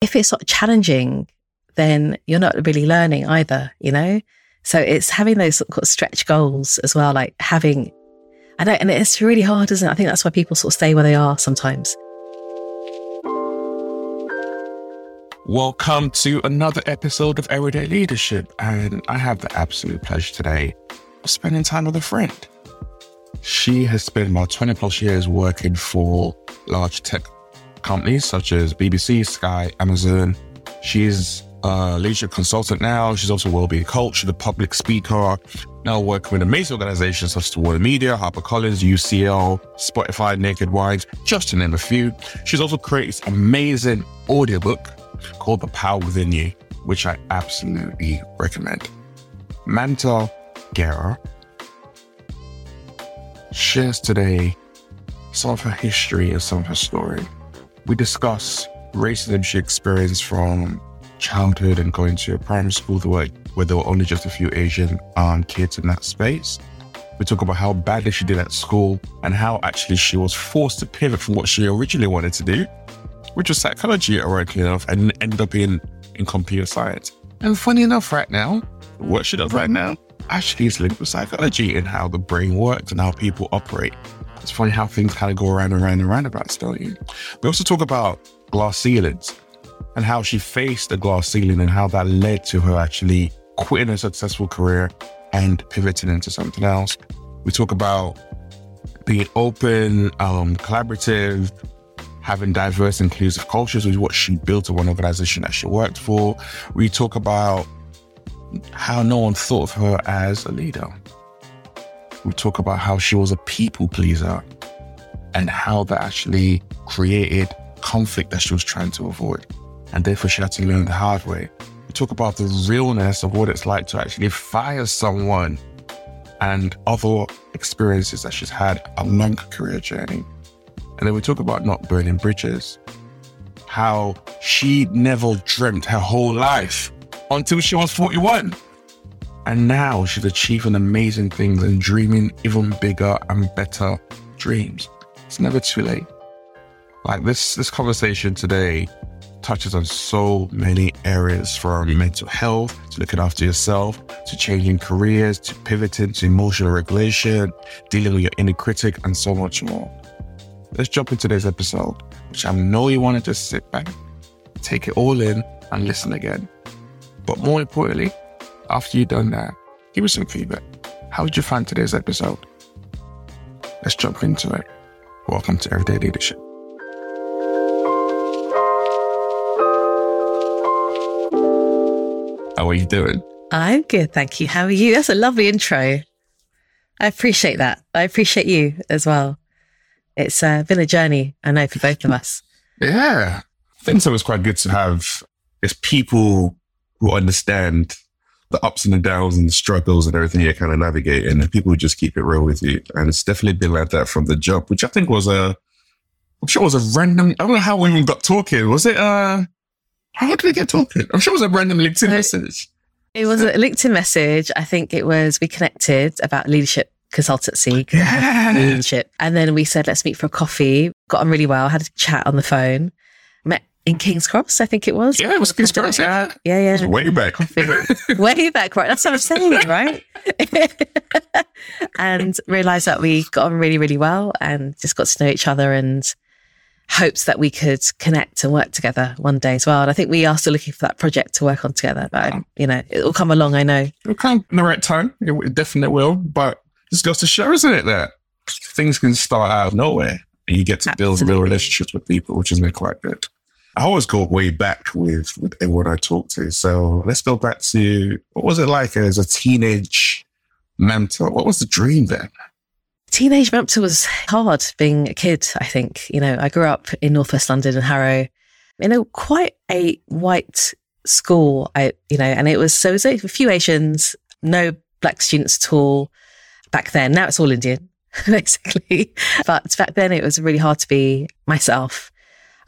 if it's not challenging, then you're not really learning either, you know? So it's having those sort of stretch goals as well, like having, I know, and it's really hard, isn't it? I think that's why people sort of stay where they are sometimes. Welcome to another episode of Everyday Leadership. And I have the absolute pleasure today of spending time with a friend. She has spent about 20 plus years working for large tech companies such as BBC, Sky, Amazon. She's a leadership consultant now. She's also a well-being coach. the public speaker. Now working with amazing organizations such as Warner Media, HarperCollins, UCL, Spotify, Naked Wines, just to name a few. She's also created this amazing audiobook called The Power Within You, which I absolutely recommend. Mamta Gera shares today some of her history and some of her story. We discuss racism she experienced from childhood and going to a primary school where, where there were only just a few Asian um, kids in that space. We talk about how badly she did at school and how actually she was forced to pivot from what she originally wanted to do, which was psychology, ironically enough, and ended up in, in computer science. And funny enough, right now, what she does right now actually is linked with psychology and how the brain works and how people operate. It's funny how things kind of go around and around and around roundabouts, don't you? We also talk about glass ceilings and how she faced the glass ceiling and how that led to her actually quitting a successful career and pivoting into something else. We talk about being open, um, collaborative, having diverse, inclusive cultures, which is what she built at one organization that she worked for. We talk about how no one thought of her as a leader. We talk about how she was a people pleaser and how that actually created conflict that she was trying to avoid and therefore she had to learn the hard way. We talk about the realness of what it's like to actually fire someone and other experiences that she's had along her career journey. And then we talk about not burning bridges, how she never dreamt her whole life until she was 41. And now she's achieving amazing things and dreaming even bigger and better dreams. It's never too late. Like this, this conversation today touches on so many areas from mental health to looking after yourself to changing careers to pivoting to emotional regulation, dealing with your inner critic, and so much more. Let's jump into today's episode, which I know you want to just sit back, take it all in, and listen again. But more importantly, after you've done that, give us some feedback. How did you find today's episode? Let's jump into it. Welcome to Everyday Leadership. How are you doing? I'm good, thank you. How are you? That's a lovely intro. I appreciate that. I appreciate you as well. It's uh, been a journey, I know, for both of us. Yeah. I think so. It's quite good to have it's people who understand the ups and the downs and the struggles and everything you're kind of navigating, and people just keep it real with you. And it's definitely been like that from the jump, which I think was a, I'm sure it was a random, I don't know how we even got talking. Was it, uh, how did we get talking? I'm sure it was a random LinkedIn message. It was a LinkedIn message. I think it was, we connected about leadership consultancy, Yeah. leadership. And then we said, let's meet for a coffee. Got on really well, had a chat on the phone, in King's Cross, I think it was. Yeah, it was King's Cross, yeah. Yeah, yeah. It was way back. Way back, right? That's what I'm saying, right? and realized that we got on really, really well and just got to know each other and hopes that we could connect and work together one day as well. And I think we are still looking for that project to work on together, but um, you know, it will come along, I know. It'll come in the right time. It, it definitely will. But this goes to show, isn't it, that things can start out of nowhere and you get to build real relationships with people, which has been quite good. I always go way back with, with everyone I talk to. So let's go back to what was it like as a teenage Mamta? What was the dream then? Teenage Mamta was hard being a kid, I think. You know, I grew up in Northwest London and Harrow, you know, quite a white school. I, you know, and it was so, it was a few Asians, no black students at all back then. Now it's all Indian, basically. But back then it was really hard to be myself.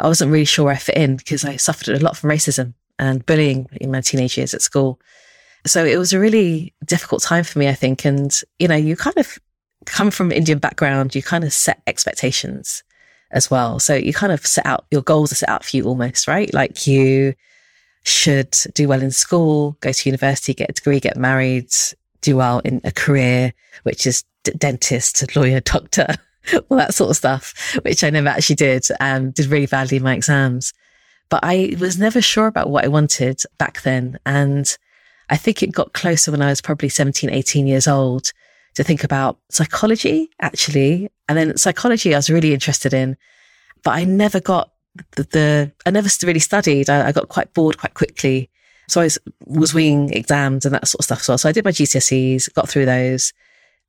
I wasn't really sure where I fit in because I suffered a lot from racism and bullying in my teenage years at school. So it was a really difficult time for me, I think. And, you know, you kind of come from Indian background, you kind of set expectations as well. So you kind of set out your goals are set out for you almost, right? Like you should do well in school, go to university, get a degree, get married, do well in a career, which is d- dentist, lawyer, doctor, all that sort of stuff, which I never actually did and did really badly in my exams. But I was never sure about what I wanted back then. And I think it got closer when I was probably 17, 18 years old to think about psychology, actually. And then psychology I was really interested in, but I never got the, the I never really studied. I, I, got quite bored quite quickly. So I was, was winging exams and that sort of stuff well. So I did my GCSEs, got through those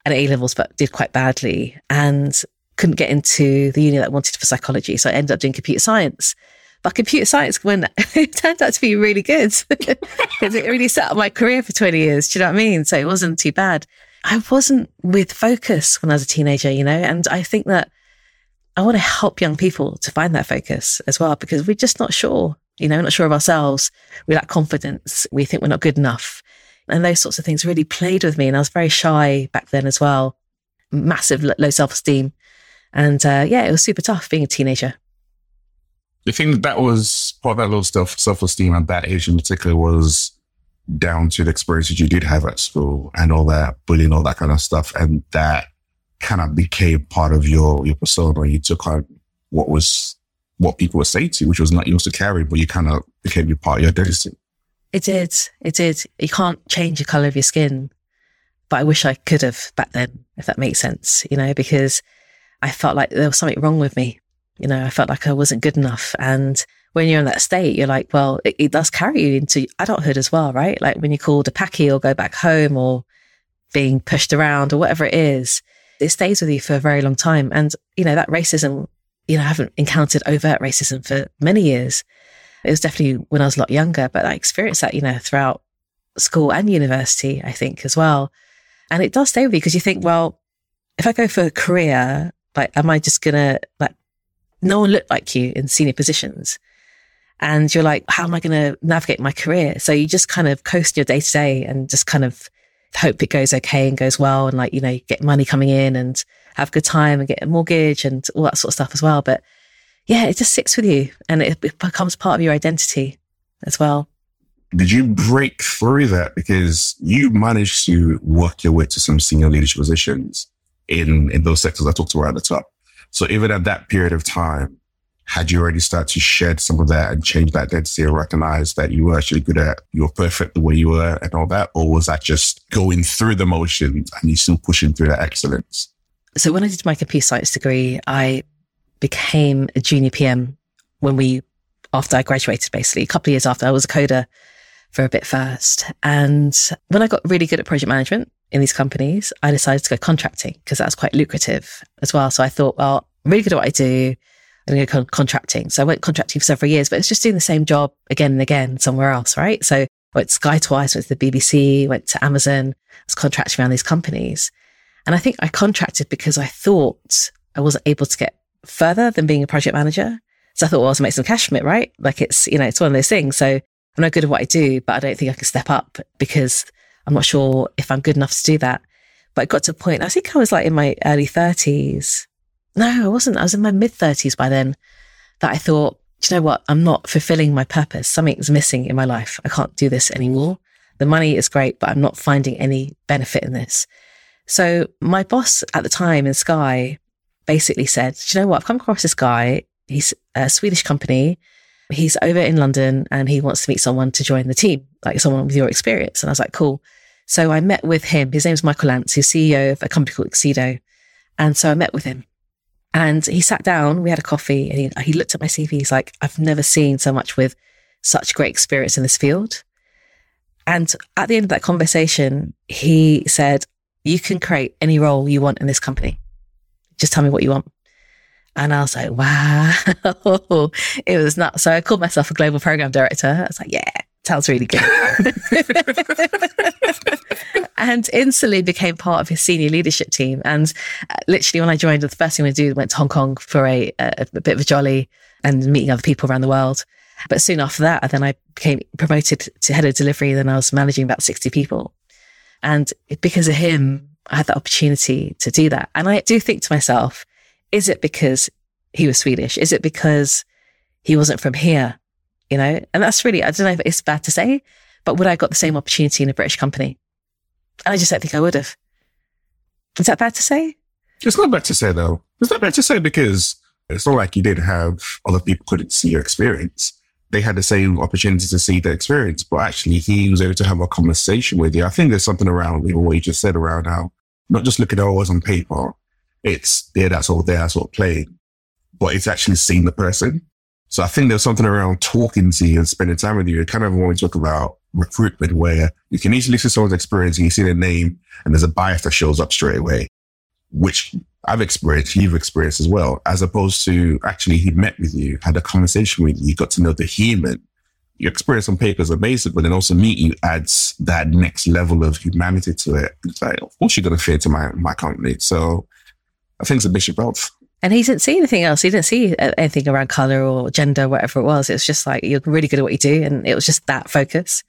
and A levels, but did quite badly and couldn't get into the uni that I wanted for psychology. So I ended up doing computer science. But computer science when it turned out to be really good because it really set up my career for 20 years. Do you know what I mean? So it wasn't too bad. I wasn't with focus when I was a teenager, you know, and I think that I want to help young people to find that focus as well because we're just not sure, you know, not sure of ourselves. We lack confidence. We think we're not good enough. And those sorts of things really played with me. And I was very shy back then as well. Massive low self esteem. And uh, yeah, it was super tough being a teenager. The thing that was part of that low self esteem at that age in particular was down to the experiences you did have at school and all that bullying, all that kind of stuff. And that kind of became part of your, your persona. You took on what was, what people were saying to you, which was not yours to carry, but you kind of became your part of your identity. It did. It did. You can't change the color of your skin, but I wish I could have back then, if that makes sense, you know, because I felt like there was something wrong with me. You know, I felt like I wasn't good enough. And when you're in that state, you're like, well, it, it does carry you into adulthood as well, right? Like when you're called a packy or go back home or being pushed around or whatever it is, it stays with you for a very long time. And, you know, that racism, you know, I haven't encountered overt racism for many years. It was definitely when I was a lot younger, but I experienced that, you know, throughout school and university, I think as well. And it does stay with you because you think, well, if I go for a career, like, am I just to, like, no one looked like you in senior positions? And you're like, how am I to navigate my career? So you just kind of coast your day to day and just kind of hope it goes okay and goes well and like, you know, get money coming in and have a good time and get a mortgage and all that sort of stuff as well. But yeah, it just sits with you and it, it becomes part of your identity as well. Did you break through that because you managed to work your way to some senior leadership positions in, in those sectors I talked about at the top? So even at that period of time, had you already started to shed some of that and change that identity and recognize that you were actually good at, you were perfect the way you were and all that? Or was that just going through the motions and you still pushing through that excellence? So when I did my computer science degree, I became a junior PM when we, after I graduated, basically a couple of years after I was a coder for a bit first. And when I got really good at project management in these companies, I decided to go contracting because that was quite lucrative as well. So I thought, well, I'm really good at what I do. I'm going to go contracting. So I went contracting for several years, but it's just doing the same job again and again somewhere else, right? So I went to Sky twice, went to the BBC, went to Amazon, I was contracting around these companies. And I think I contracted because I thought I wasn't able to get further than being a project manager. So I thought, well, I'll make some cash from it, right? Like it's, you know, it's one of those things. So I'm not good at what I do, but I don't think I can step up because I'm not sure if I'm good enough to do that. But I got to a point, I think I was like in my early 30s no, I wasn't. I was in my mid 30s by then that I thought, do you know what? I'm not fulfilling my purpose. Something's missing in my life. I can't do this anymore. The money is great, but I'm not finding any benefit in this. So my boss at the time in Sky basically said, Do you know what? I've come across this guy. He's a Swedish company. He's over in London and he wants to meet someone to join the team, like someone with your experience. And I was like, cool. So I met with him. His name's Michael Lantz, who's CEO of a company called Accedo. And so I met with him and he sat down, we had a coffee, and he, he looked at my CV. He's like, I've never seen so much with such great experience in this field. And at the end of that conversation, he said, You can create any role you want in this company. Just tell me what you want. And I was like, wow, it was nuts. So I called myself a global program director. I was like, yeah, sounds really good. and instantly became part of his senior leadership team. And uh, literally, when I joined, the first thing we did went to Hong Kong for a, a, a bit of a jolly and meeting other people around the world. But soon after that, then I became promoted to head of delivery. Then I was managing about 60 people. And because of him, I had the opportunity to do that. And I do think to myself, is it because he was Swedish? Is it because he wasn't from here? You know, and that's really, I don't know if it's bad to say, but would I got the same opportunity in a British company? And I just don't think I would have. Is that bad to say? It's not bad to say though. It's not bad to say because it's not like you didn't have other people couldn't see your experience. They had the same opportunity to see the experience, but actually he was able to have a conversation with you. I think there's something around what you just said around how not just looking at all on paper. It's there, that's all there, that's all playing, but it's actually seeing the person. So I think there's something around talking to you and spending time with you. It kind of when we talk about recruitment where you can easily see someone's experience and you see their name and there's a bias that shows up straight away, which I've experienced, you've experienced as well, as opposed to actually he met with you, had a conversation with you got to know the human. Your experience on paper is amazing, but then also meet you adds that next level of humanity to it. It's like, of course you're going to fit into my, my company. So I think it's a bishop both. And he didn't see anything else. He didn't see uh, anything around color or gender, whatever it was. It was just like, you're really good at what you do. And it was just that focus.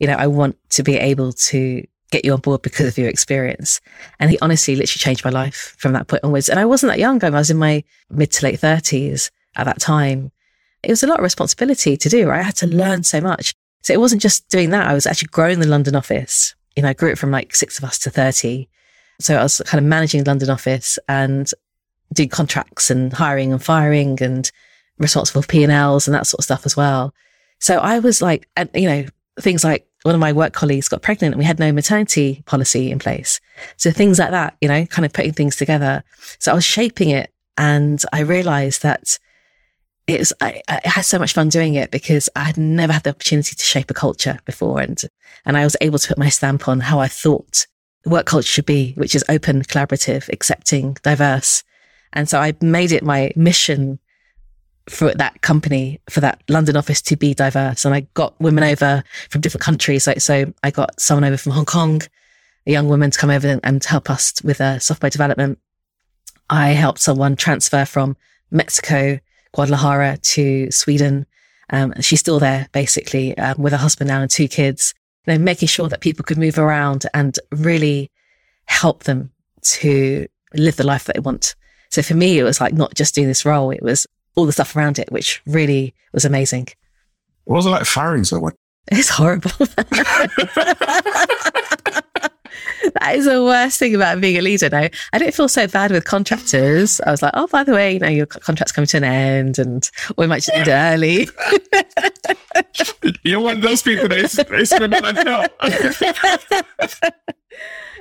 You know, I want to be able to get you on board because of your experience. And he honestly literally changed my life from that point onwards. And I wasn't that young. I was in my mid to late thirties at that time. It was a lot of responsibility to do, right? I had to learn so much. So it wasn't just doing that. I was actually growing the London office. You know, I grew it from like six of us to 30. So I was kind of managing the London office and doing contracts and hiring and firing and responsible for P&Ls and that sort of stuff as well. So I was like, and, you know, things like one of my work colleagues got pregnant and we had no maternity policy in place. So things like that, you know, kind of putting things together. So I was shaping it and I realized that it was, I, I had so much fun doing it because I had never had the opportunity to shape a culture before. And, and I was able to put my stamp on how I thought work culture should be, which is open, collaborative, accepting, diverse. And so I made it my mission for that company, for that London office to be diverse. And I got women over from different countries. Like, so I got someone over from Hong Kong, a young woman to come over and help us with a software development. I helped someone transfer from Mexico, Guadalajara to Sweden. Um, she's still there basically um, with her husband now and two kids, you know, making sure that people could move around and really help them to live the life that they want. So for me, it was like not just doing this role, it was all the stuff around it, which really was amazing. What was it like firing someone? It's horrible. that is the worst thing about being a leader now. I didn't feel so bad with contractors. I was like, oh, by the way, you know, your contract's coming to an end and we might just end early. You're one of those people that they spend on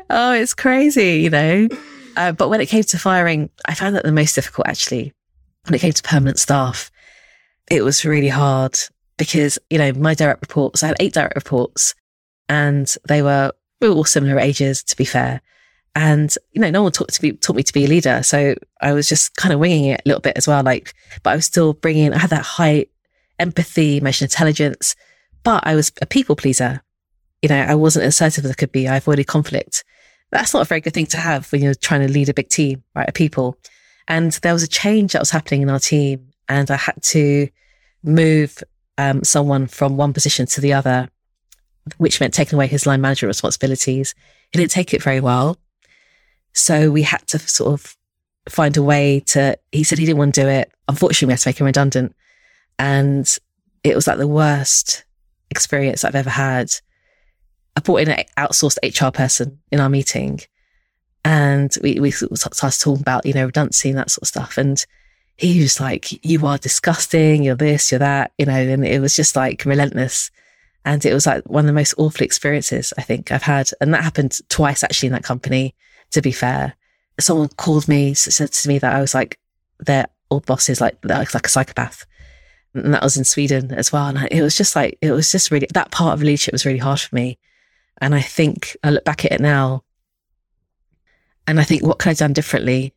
Oh, it's crazy, you know. Uh, but when it came to firing, I found that the most difficult actually when it came to permanent staff, it was really hard because, you know, my direct reports, I had eight direct reports and they were, we were all similar ages, to be fair. And, you know, no one taught, to be, taught me to be a leader. So I was just kind of winging it a little bit as well. Like, but I was still bringing, I had that high empathy, emotional intelligence, but I was a people pleaser. You know, I wasn't assertive as I could be. I avoided conflict. That's not a very good thing to have when you're trying to lead a big team, right? Of people. And there was a change that was happening in our team, and I had to move um, someone from one position to the other, which meant taking away his line manager responsibilities. He didn't take it very well. So we had to sort of find a way to, he said he didn't want to do it. Unfortunately, we had to make him redundant. And it was like the worst experience I've ever had. I brought in an outsourced HR person in our meeting and we, we started talking about, you know, redundancy and that sort of stuff. And he was like, you are disgusting. You're this, you're that, you know, and it was just like relentless. And it was like one of the most awful experiences I think I've had. And that happened twice actually in that company, to be fair. Someone called me, said to me that I was like, their old boss is like, like, like a psychopath. And that was in Sweden as well. And it was just like, it was just really, that part of leadership was really hard for me. And I think I look back at it now and I think, what could I have done differently?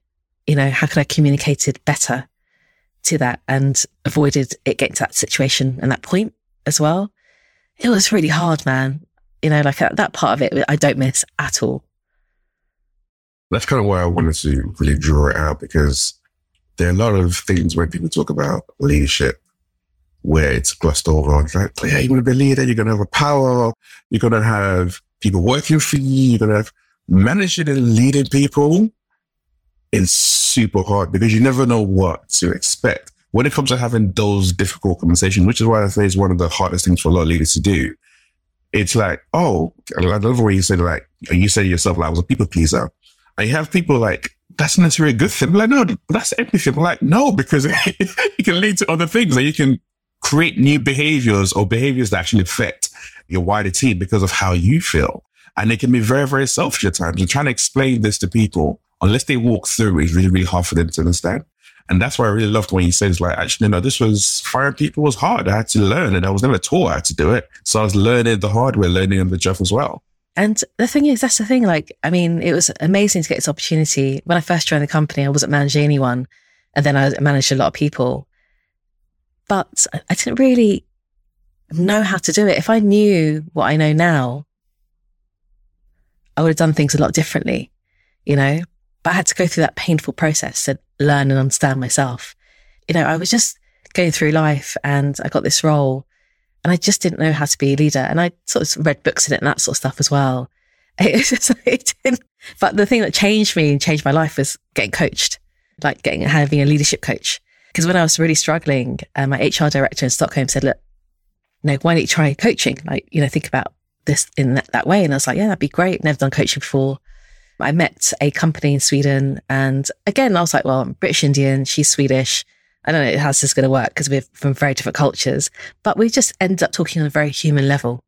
You know, how could I communicated better to that and avoided it getting to that situation and that point as well? It was really hard, man. You know, like uh, that part of it, I don't miss at all. That's kind of why I wanted to really draw it out because there are a lot of things when people talk about leadership where it's glossed over. It's like, oh, yeah, you're going to be a leader, you're going to have a power, you're going to have people working for you, you're going to have managing and leading people, It's super hard because you never know what to expect when it comes to having those difficult conversations, which is why I say is one of the hardest things for a lot of leaders to do. It's like, oh, I love the way you said like, you say yourself, like, I was a people pleaser. And you have people like, that's not necessarily a good thing. like, no, that's everything. I'm like, no, because it can lead to other things and you can create new behaviors or behaviors that actually affect your wider team because of how you feel. And it can be very, very selfish at times. And trying to explain this to people, unless they walk through, it's really, really hard for them to understand. And that's why I really loved when he says, like, actually, no, this was firing people was hard. I had to learn and I was never taught how to do it. So I was learning the hard way, learning on the job as well. And the thing is, that's the thing. Like, I mean, it was amazing to get this opportunity. When I first joined the company, I wasn't managing anyone. And then I managed a lot of people. But I didn't really know how to do it. If I knew what I know now, I would have done things a lot differently, you know, but I had to go through that painful process to learn and understand myself. You know, I was just going through life and I got this role and I just didn't know how to be a leader. And I sort of read books in it and that sort of stuff as well. It just, it but the thing that changed me and changed my life was getting coached, like getting, having a leadership coach. Because when I was really struggling, uh, my HR director in Stockholm said, look, you know, why don't you try coaching? Like, you know, think about this in that, that way. And I was like, yeah, that'd be great. Never done coaching before. I met a company in Sweden. And again, I was like, well, I'm British Indian. She's Swedish. I don't know how this is going to work because we're from very different cultures, but we just ended up talking on a very human level,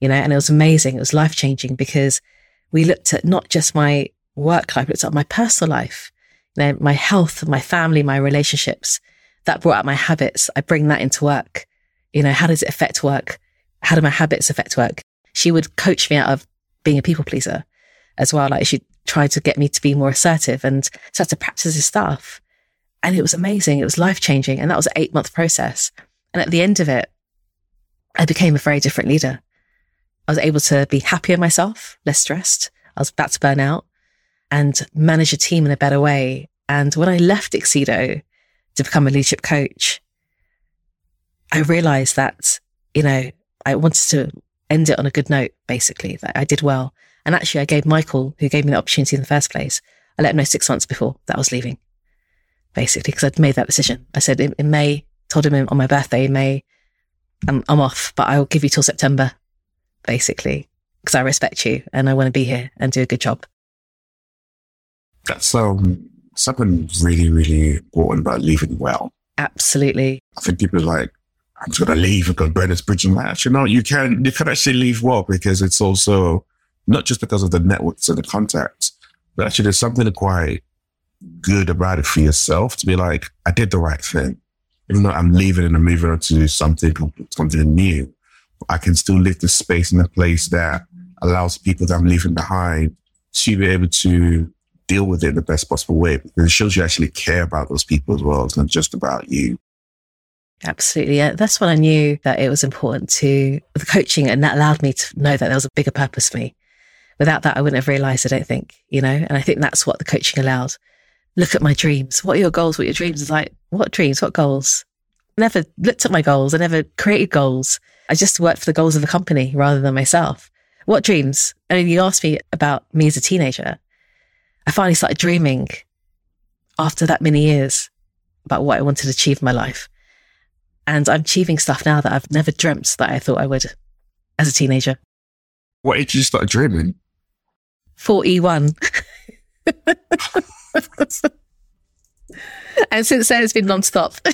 you know, and it was amazing. It was life changing because we looked at not just my work life, looked at my personal life, you know, my health, my family, my relationships. That brought out my habits. I bring that into work. You know, how does it affect work? How do my habits affect work? She would coach me out of being a people pleaser as well. Like she tried to get me to be more assertive and start to practice this stuff. And it was amazing. It was life changing. And that was an eight month process. And at the end of it, I became a very different leader. I was able to be happier myself, less stressed. I was about to burn out and manage a team in a better way. And when I left Accedo to become a leadership coach, I realized that, you know, I wanted to end it on a good note, basically, that I did well. And actually, I gave Michael, who gave me the opportunity in the first place, I let him know six months before that I was leaving, basically, because I'd made that decision. I said in, in May, told him on my birthday in May, I'm, I'm off, but I'll give you till September, basically, because I respect you and I want to be here and do a good job. That's um, something really, really important about leaving well. Absolutely. I think people are like, I'm just going to leave and go burn this bridge and that. You know, you can, you can actually leave well because it's also not just because of the networks and the contacts, but actually there's something quite good about it for yourself to be like, I did the right thing. Even though I'm leaving and I'm moving on to something, something new, I can still live the space in a place that allows people that I'm leaving behind to be able to deal with it in the best possible way because it shows you actually care about those people as well. It's not just about you. Absolutely. That's when I knew that it was important to the coaching and that allowed me to know that there was a bigger purpose for me. Without that, I wouldn't have realized, I don't think, you know, and I think that's what the coaching allowed. Look at my dreams. What are your goals? What are your dreams? It's like, what dreams? What goals? I never looked at my goals. I never created goals. I just worked for the goals of the company rather than myself. What dreams? I mean, you asked me about me as a teenager. I finally started dreaming after that many years about what I wanted to achieve in my life. And I'm achieving stuff now that I've never dreamt that I thought I would as a teenager. What age did you start dreaming? 41. and since then, it's been non-stop. you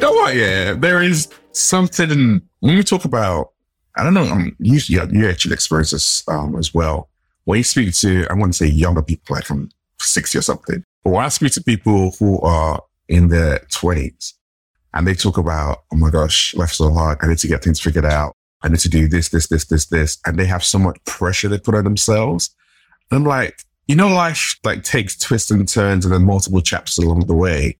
know what? Yeah, there is something when we talk about. I don't know. Um, you, you actually experience this um, as well. When you speak to, I want to say younger people, like from sixty or something. But when I speak to people who are in their twenties, and they talk about, oh my gosh, life's so hard. I need to get things figured out. I need to do this, this, this, this, this. And they have so much pressure they put on themselves. And I'm like, you know, life like takes twists and turns and then multiple chapters along the way.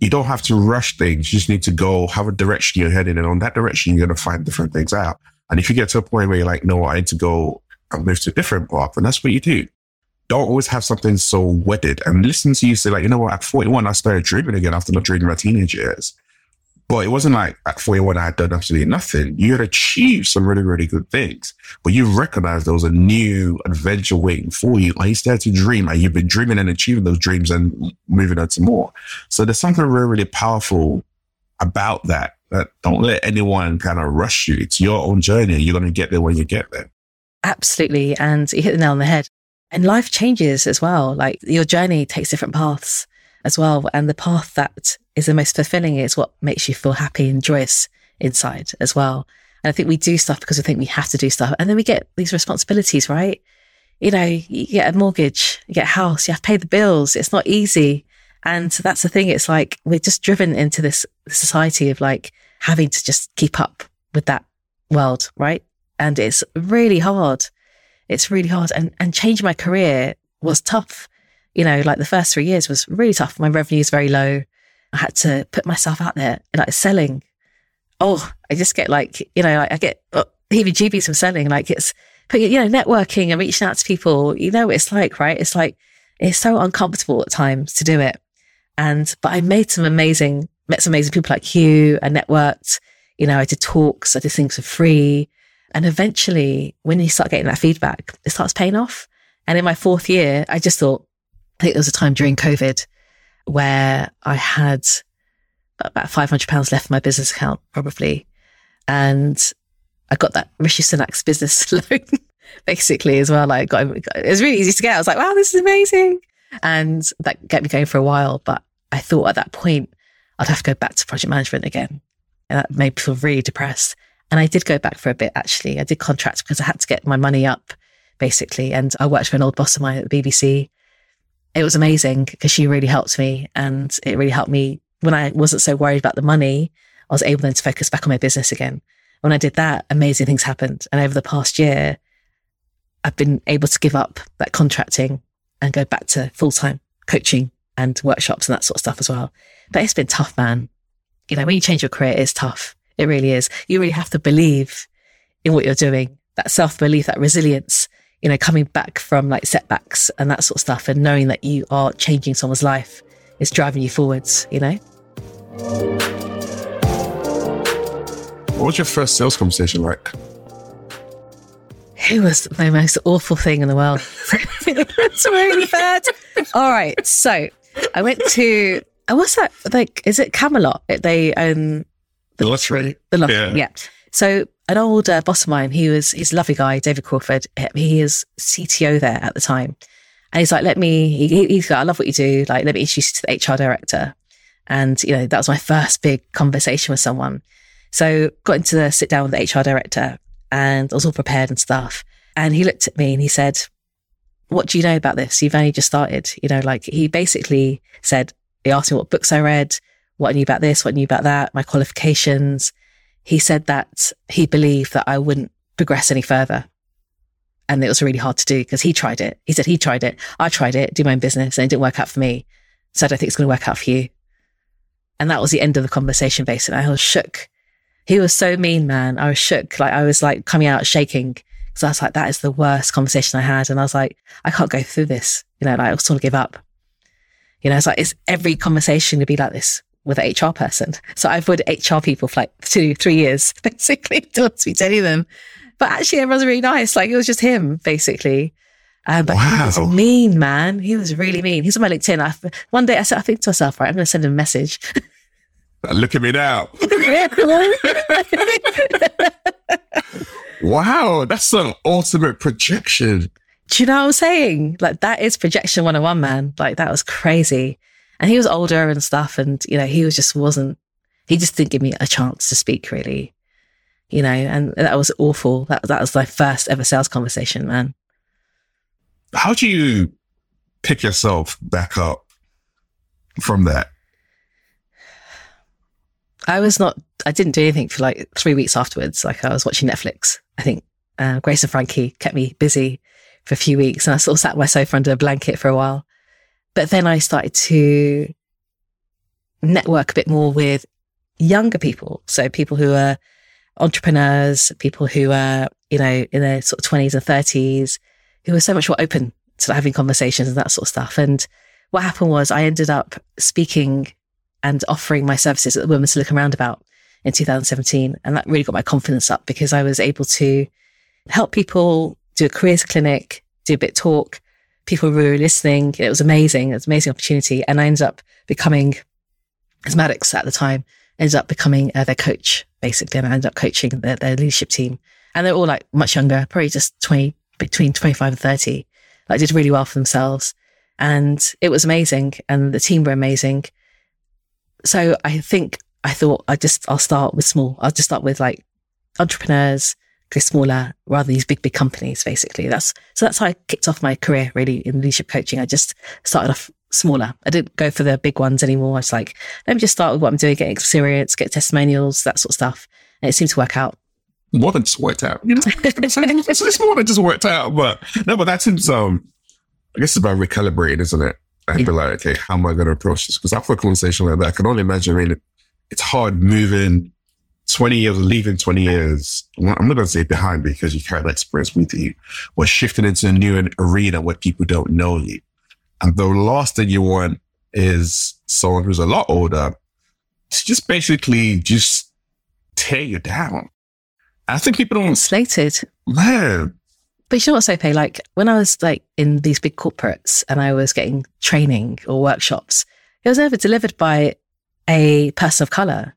You don't have to rush things. You just need to go have a direction you're heading and on that direction, you're going to find different things out. And if you get to a point where you're like, no, I need to go and move to a different path, then that's what you do. Don't always have something so wedded and listen to you say like, you know what, at 41, I started dreaming again after not dreaming my teenage years. But it wasn't like at 41 I had done absolutely nothing. You had achieved some really, really good things, but you recognized there was a new adventure waiting for you. Like you started to dream and you've been dreaming and achieving those dreams and moving on to more. So there's something really, really powerful about that. That don't let anyone kind of rush you. It's your own journey. You're going to get there when you get there. Absolutely. And you hit the nail on the head. And life changes as well. Like your journey takes different paths as well. And the path that is the most fulfilling is what makes you feel happy and joyous inside as well. And I think we do stuff because we think we have to do stuff. And then we get these responsibilities, right? You know, you get a mortgage, you get a house, you have to pay the bills. It's not easy. And that's the thing. It's like we're just driven into this society of like having to just keep up with that world, right? And it's really hard. It's really hard. And, and changing my career was tough. You know, like the first three years was really tough. My revenue is very low. I had to put myself out there, and like selling. Oh, I just get like, you know, I get uh, heebie jeebies from selling. Like it's, you know, networking and reaching out to people. You know what it's like, right? It's like, it's so uncomfortable at times to do it. And, but I made some amazing, met some amazing people like you and networked. You know, I did talks, I did things for free. And eventually, when you start getting that feedback, it starts paying off. And in my fourth year, I just thought, I think there was a time during COVID where I had about £500 left in my business account, probably. And I got that Rishi Sunak's business loan, basically, as well. Like, got, it was really easy to get. I was like, wow, this is amazing. And that kept me going for a while. But I thought at that point, I'd have to go back to project management again. And that made me feel really depressed. And I did go back for a bit, actually. I did contracts because I had to get my money up, basically. And I worked for an old boss of mine at the BBC. It was amazing because she really helped me. And it really helped me when I wasn't so worried about the money. I was able then to focus back on my business again. When I did that, amazing things happened. And over the past year, I've been able to give up that contracting and go back to full time coaching and workshops and that sort of stuff as well. But it's been tough, man. You know, when you change your career, it's tough. It really is. You really have to believe in what you're doing, that self belief, that resilience, you know, coming back from like setbacks and that sort of stuff and knowing that you are changing someone's life is driving you forwards, you know? What was your first sales conversation like? It was the most awful thing in the world. it's really bad. All right. So I went to, uh, what's that? Like, is it Camelot? They own the lottery. The lottery. Yeah. yeah. So an old uh, boss of mine, he was, he's lovely guy, David Crawford. He is CTO there at the time. And he's like, let me, he, he's like, I love what you do. Like, let me introduce you to the HR director. And, you know, that was my first big conversation with someone. So got into the sit down with the HR director and I was all prepared and stuff. And he looked at me and he said, what do you know about this? You've only just started, you know, like he basically said, he asked me what books I read, what I knew about this, what I knew about that, my qualifications. He said that he believed that I wouldn't progress any further. And it was really hard to do because he tried it. He said he tried it. I tried it, do my own business and it didn't work out for me. So I don't think it's going to work out for you. And that was the end of the conversation basically. I was shook he was so mean, man. I was shook. Like I was like coming out shaking because I was like, that is the worst conversation I had. And I was like, I can't go through this. You know, like I was sort of give up. You know, it's like, it's every conversation to be like this with an HR person. So I've avoided HR people for like two, three years, basically, don't speak to any of them. But actually, everyone's really nice. Like it was just him, basically. Um, but wow. he was mean, man. He was really mean. He's on my LinkedIn. I, one day I said, I think to myself, right, I'm going to send him a message. Look at me now. wow, that's an ultimate projection. Do you know what I'm saying? Like that is projection 101, man. Like that was crazy. And he was older and stuff. And, you know, he was just wasn't, he just didn't give me a chance to speak really, you know, and that was awful. That, that was my first ever sales conversation, man. How do you pick yourself back up from that? I was not, I didn't do anything for like three weeks afterwards. Like I was watching Netflix. I think uh, Grace and Frankie kept me busy for a few weeks and I sort of sat on my sofa under a blanket for a while. But then I started to network a bit more with younger people. So people who are entrepreneurs, people who are, you know, in their sort of 20s and 30s, who are so much more open to having conversations and that sort of stuff. And what happened was I ended up speaking and offering my services at the Women's Silicon Roundabout in 2017. And that really got my confidence up because I was able to help people do a careers clinic, do a bit talk. People were listening. It was amazing. It was an amazing opportunity. And I ended up becoming, as Maddox at the time, ended up becoming uh, their coach, basically. And I ended up coaching their, their leadership team. And they're all like much younger, probably just 20, between 25 and 30. Like did really well for themselves. And it was amazing. And the team were amazing. So I think I thought I just, I'll start with small. I'll just start with like entrepreneurs, smaller rather these big, big companies, basically. That's, so that's how I kicked off my career really in leadership coaching. I just started off smaller. I didn't go for the big ones anymore. I was like, let me just start with what I'm doing, get experience, get testimonials, that sort of stuff. And it seemed to work out. More than just worked out. You know, it's, it's more than just worked out, but no, but that's in um, I guess it's about recalibrating, isn't it? And yeah. be like, okay, how am I going to approach this? Because after a conversation like that, I can only imagine, I mean, it's hard moving 20 years, of leaving 20 years. I'm not going to say behind because you carry that experience with you, but shifting into a new arena where people don't know you. And the last thing you want is someone who's a lot older to just basically just tear you down. I think people don't. Slated. Man. But you know what, Sope? Like when I was like in these big corporates and I was getting training or workshops, it was never delivered by a person of color.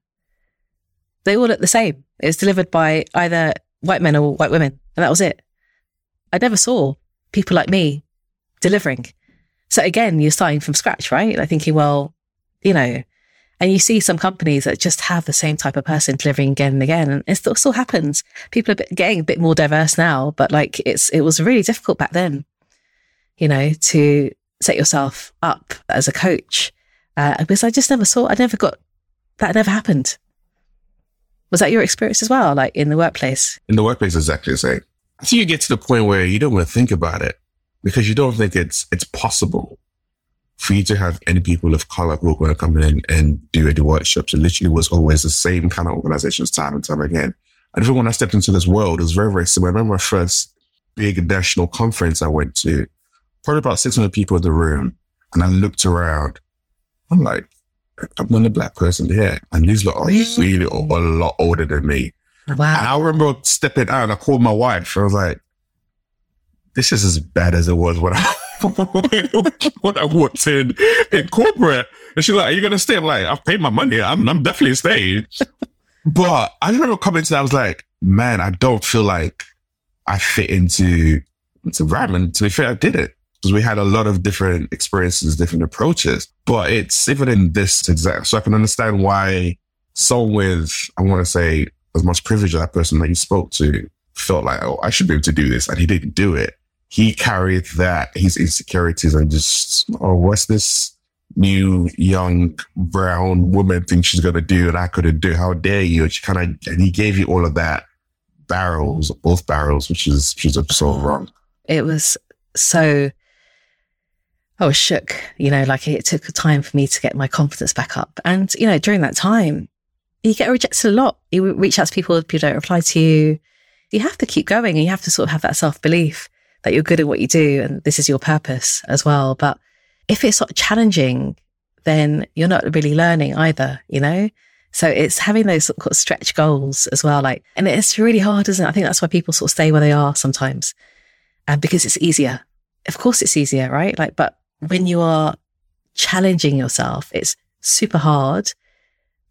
They all look the same. It's delivered by either white men or white women, and that was it. I never saw people like me delivering. So again, you're starting from scratch, right? Like thinking, well, you know, and you see some companies that just have the same type of person delivering again and again. And it still, still happens. People are getting a bit more diverse now, but like it's, it was really difficult back then, you know, to set yourself up as a coach uh, because I just never saw, I never got, that never happened. Was that your experience as well, like in the workplace? In the workplace, exactly the same. Think you get to the point where you don't want to think about it because you don't think it's it's possible for you to have any people of color who are going to come in and do any workshops. It literally was always the same kind of organizations time and time again. And even when I stepped into this world, it was very, very similar. I remember my first big national conference I went to, probably about 600 people in the room. And I looked around I'm like, I'm the only black person here. And these lot are really a lot older than me. Wow. And I remember stepping out and I called my wife. I was like, this is as bad as it was when I, when I walked in, in corporate. And she's like, are you going to stay? I'm like, I've paid my money. I'm, I'm definitely staying. but I remember coming to that. I was like, man, I don't feel like I fit into this environment. To be fair, I did it because we had a lot of different experiences, different approaches. But it's even in this exact, so I can understand why someone with, I want to say, as much privilege as that person that you spoke to felt like, oh, I should be able to do this. And he didn't do it. He carried that, his insecurities and just, oh, what's this new young brown woman think she's going to do and I couldn't do? How dare you? And she kind of, and he gave you all of that barrels, both barrels, which is, which is so wrong. It was so I was shook, you know, like it took time for me to get my confidence back up. And, you know, during that time, you get rejected a lot. You reach out to people, people don't reply to you. You have to keep going and you have to sort of have that self belief that you're good at what you do and this is your purpose as well. But if it's sort of challenging, then you're not really learning either, you know? So it's having those sort of stretch goals as well. Like, and it's really hard, isn't it? I think that's why people sort of stay where they are sometimes. And because it's easier. Of course it's easier, right? Like, but when you are challenging yourself, it's super hard.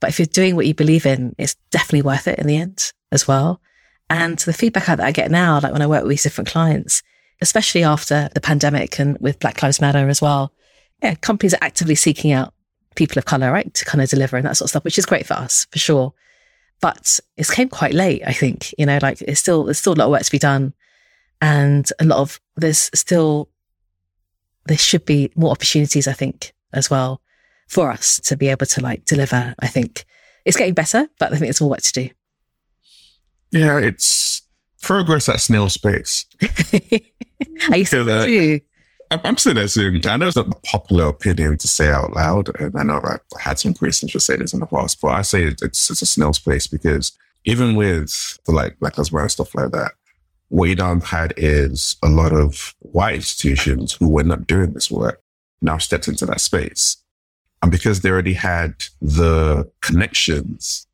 But if you're doing what you believe in, it's definitely worth it in the end as well. And the feedback that I get now, like when I work with these different clients, especially after the pandemic and with Black Lives Matter as well, yeah, companies are actively seeking out people of color, right, to kind of deliver and that sort of stuff, which is great for us for sure. But it came quite late, I think. You know, like it's still there's still a lot of work to be done, and a lot of there's still there should be more opportunities, I think, as well for us to be able to like deliver. I think it's getting better, but I think there's more work to do. Yeah, it's progress at snail space. I used to I'm still assuming, I know it's not a popular opinion to say out loud, and I know I've had some Christians just say this in the past, but I say it's, it's a snail's pace because even with the like Black Lives Matter stuff like that, have had is a lot of white institutions who were not doing this work now stepped into that space. And because they already had the connections,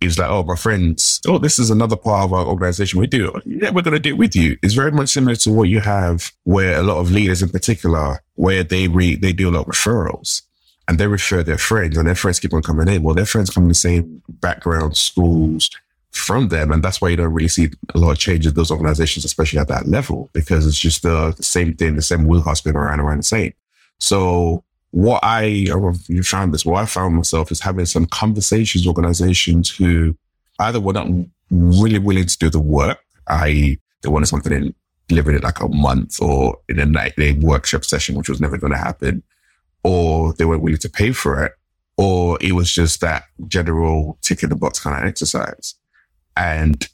it's like, oh, my friends, oh, this is another part of our organization. We do, yeah, we're going to do it with you. It's very much similar to what you have where a lot of leaders in particular, where they re, they do a lot of referrals and they refer their friends and their friends keep on coming in. Well, their friends come from the same background, schools from them. And that's why you don't really see a lot of change in those organizations, especially at that level, because it's just the, same thing, the same wheelhouse spin around around the same. So what I, you found this, what I found myself is having some conversations, with organizations who either were not really willing to do the work, i.e. they wanted something in, delivered in like a month or in a night day workshop session, which was never going to happen or they weren't willing to pay for it, or it was just that general tick in the box kind of exercise. And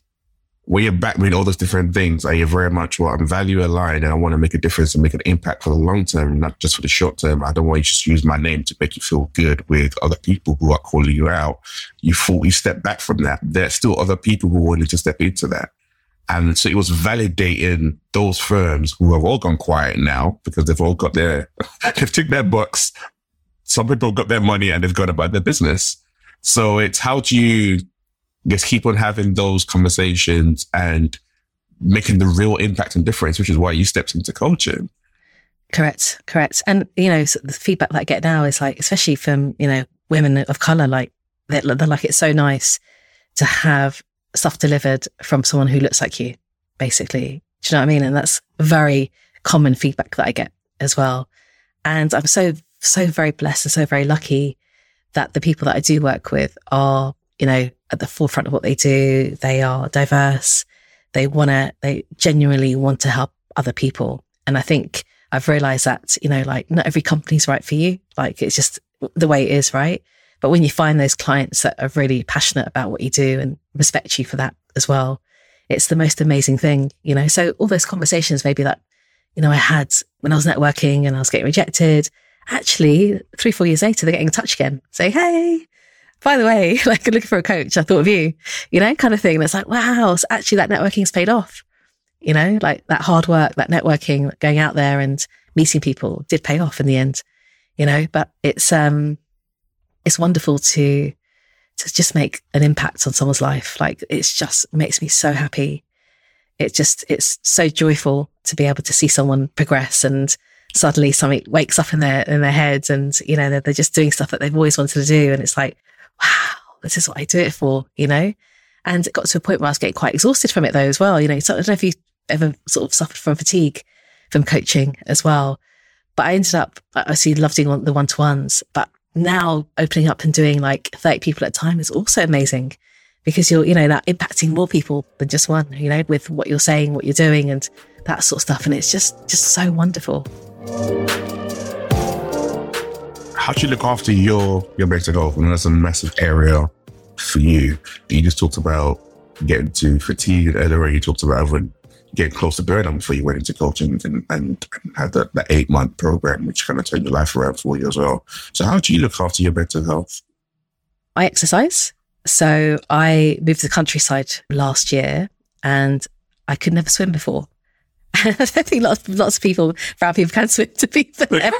when you're back with all those different things, are you very much well, I'm value aligned and I want to make a difference and make an impact for the long term, not just for the short term. I don't want you to just use my name to make you feel good with other people who are calling you out. You fully step back from that. There's still other people who wanted to step into that. And so it was validating those firms who have all gone quiet now because they've all got their, they've ticked their books. Some people got their money and they've gone about their business. So it's how do you just keep on having those conversations and making the real impact and difference, which is why you stepped into coaching. Correct, correct. And, you know, so the feedback that I get now is like, especially from, you know, women of color, like they're, they're like, it's so nice to have stuff delivered from someone who looks like you, basically. Do you know what I mean? And that's very common feedback that I get as well. And I'm so, so very blessed and so very lucky that the people that I do work with are, you know, at the forefront of what they do. They are diverse. They want to, they genuinely want to help other people. And I think I've realized that, you know, like not every company's right for you. Like it's just the way it is, right? But when you find those clients that are really passionate about what you do and respect you for that as well, it's the most amazing thing, you know? So all those conversations maybe that, you know, I had when I was networking and I was getting rejected, actually three, four years later, they're getting in touch again, say, Hey, by the way, like looking for a coach, I thought of you, you know, kind of thing. That's like, wow, so actually that networking's paid off, you know, like that hard work, that networking, going out there and meeting people did pay off in the end, you know, but it's, um, it's wonderful to to just make an impact on someone's life. Like it's just makes me so happy. It just it's so joyful to be able to see someone progress and suddenly something wakes up in their in their heads and you know they're, they're just doing stuff that they've always wanted to do and it's like wow this is what I do it for you know and it got to a point where I was getting quite exhausted from it though as well you know I don't know if you ever sort of suffered from fatigue from coaching as well but I ended up I see loving the one to ones but now opening up and doing like 30 people at a time is also amazing because you're, you know, that impacting more people than just one, you know, with what you're saying, what you're doing and that sort of stuff. And it's just, just so wonderful. How do you look after your, your mental health? I mean, that's a massive area for you. You just talked about getting to fatigue earlier. You talked about having get close to burnout before you went into coaching and, and had that, the eight month program, which kind of turned your life around for you as well. So how do you look after your mental health? I exercise. So I moved to the countryside last year and I could never swim before. I think lots, lots of people, brown people can swim to be fair.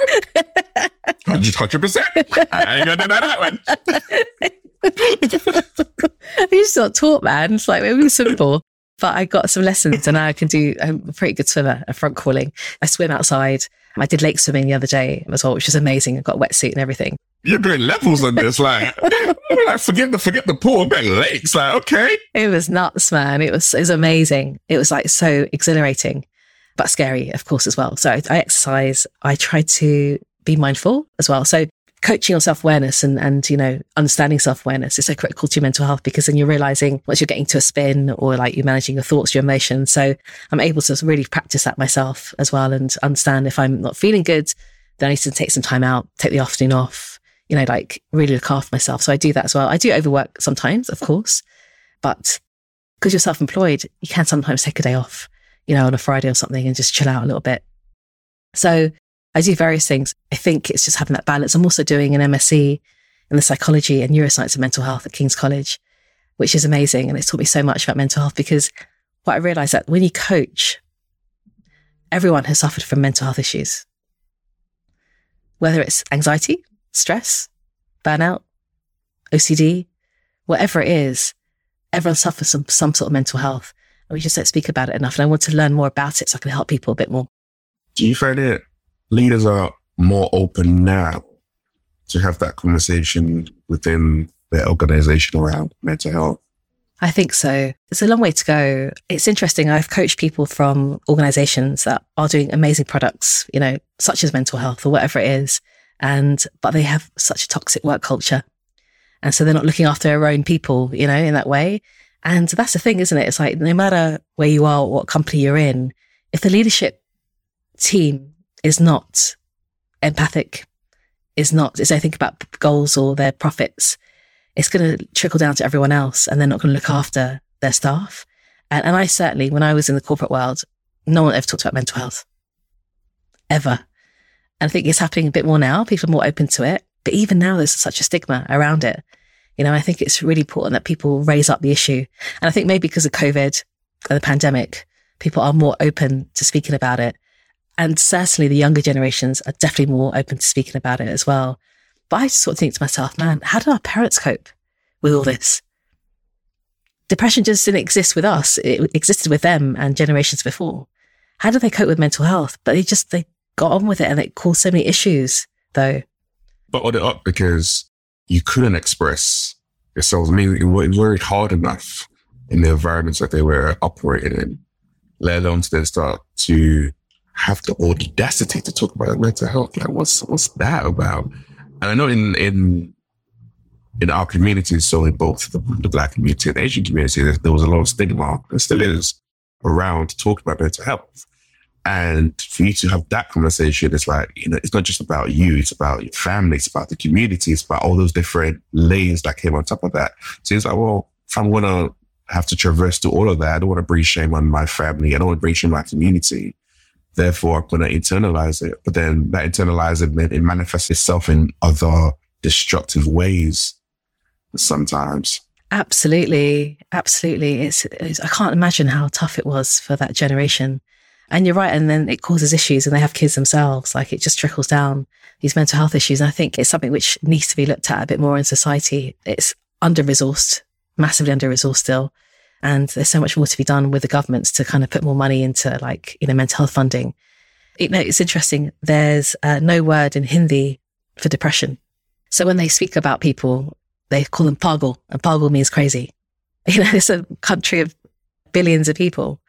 Hundred percent. I ain't gonna deny that one. I just got taught, man. It's like it was simple but I got some lessons and I can do, I'm a pretty good swimmer, a front crawling. I swim outside. I did lake swimming the other day as well, which was amazing. I got a wetsuit and everything. You're doing levels on this, like, like forget the forget the pool, but lakes, like, okay. It was nuts, man. It was it was amazing. It was like so exhilarating, but scary, of course, as well. So I, I exercise. I try to be mindful as well. So coaching on self awareness and, and, you know, understanding self awareness is so critical to your mental health because then you're realizing once you're getting to a spin or like you're managing your thoughts, your emotions. So I'm able to really practice that myself as well and understand if I'm not feeling good, then I need to take some time out, take the afternoon off, you know, like really look after myself. So I do that as well. I do overwork sometimes, of course, but because you're self employed, you can sometimes take a day off, you know, on a Friday or something and just chill out a little bit. So I do various things. I think it's just having that balance. I'm also doing an MSc in the psychology and neuroscience of mental health at King's College, which is amazing. And it's taught me so much about mental health because what I realized that when you coach, everyone has suffered from mental health issues, whether it's anxiety, stress, burnout, OCD, whatever it is, everyone suffers some, some sort of mental health. We just don't speak about it enough. And I want to learn more about it so I can help people a bit more. Do you find that leaders are more open now to have that conversation within their organization around mental health? I think so. It's a long way to go. It's interesting. I've coached people from organizations that are doing amazing products, you know, such as mental health or whatever it is. And, but they have such a toxic work culture. And so they're not looking after their own people, you know, in that way. And that's the thing, isn't it? It's like no matter where you are, what company you're in, if the leadership team is not empathic, is not, is they think about goals or their profits, it's going to trickle down to everyone else and they're not going to look after their staff. And, and I certainly, when I was in the corporate world, no one ever talked about mental health ever. And I think it's happening a bit more now. People are more open to it. But even now, there's such a stigma around it. You know, I think it's really important that people raise up the issue. And I think maybe because of COVID and the pandemic, people are more open to speaking about it. And certainly the younger generations are definitely more open to speaking about it as well. But I sort of think to myself, man, how did our parents cope with all this? Depression just didn't exist with us. It existed with them and generations before. How did they cope with mental health? But they just, they got on with it and it caused so many issues though. Bottled it up because you couldn't express yourselves. I mean, it very hard enough in the environments that they were operating in, let alone to then start to have the audacity to talk about mental health. Like, what's what's that about? And I know in in in our communities, so in both the, the black community and Asian community, there, there was a lot of stigma, and still is, around talking about mental health. And for you to have that conversation, it's like, you know, it's not just about you, it's about your family, it's about the community, it's about all those different layers that came on top of that. So it's like, well, if I'm going to have to traverse through all of that, I don't want to bring shame on my family, I don't want to bring shame on my community. Therefore, I'm going to internalize it. But then that internalizing, then it manifests itself in other destructive ways sometimes. Absolutely. Absolutely. It's, it's, I can't imagine how tough it was for that generation and you're right. And then it causes issues and they have kids themselves. Like it just trickles down these mental health issues. And I think it's something which needs to be looked at a bit more in society. It's under resourced, massively under resourced still. And there's so much more to be done with the governments to kind of put more money into like, you know, mental health funding. You know, it's interesting. There's uh, no word in Hindi for depression. So when they speak about people, they call them pagal and pagal means crazy. You know, it's a country of billions of people.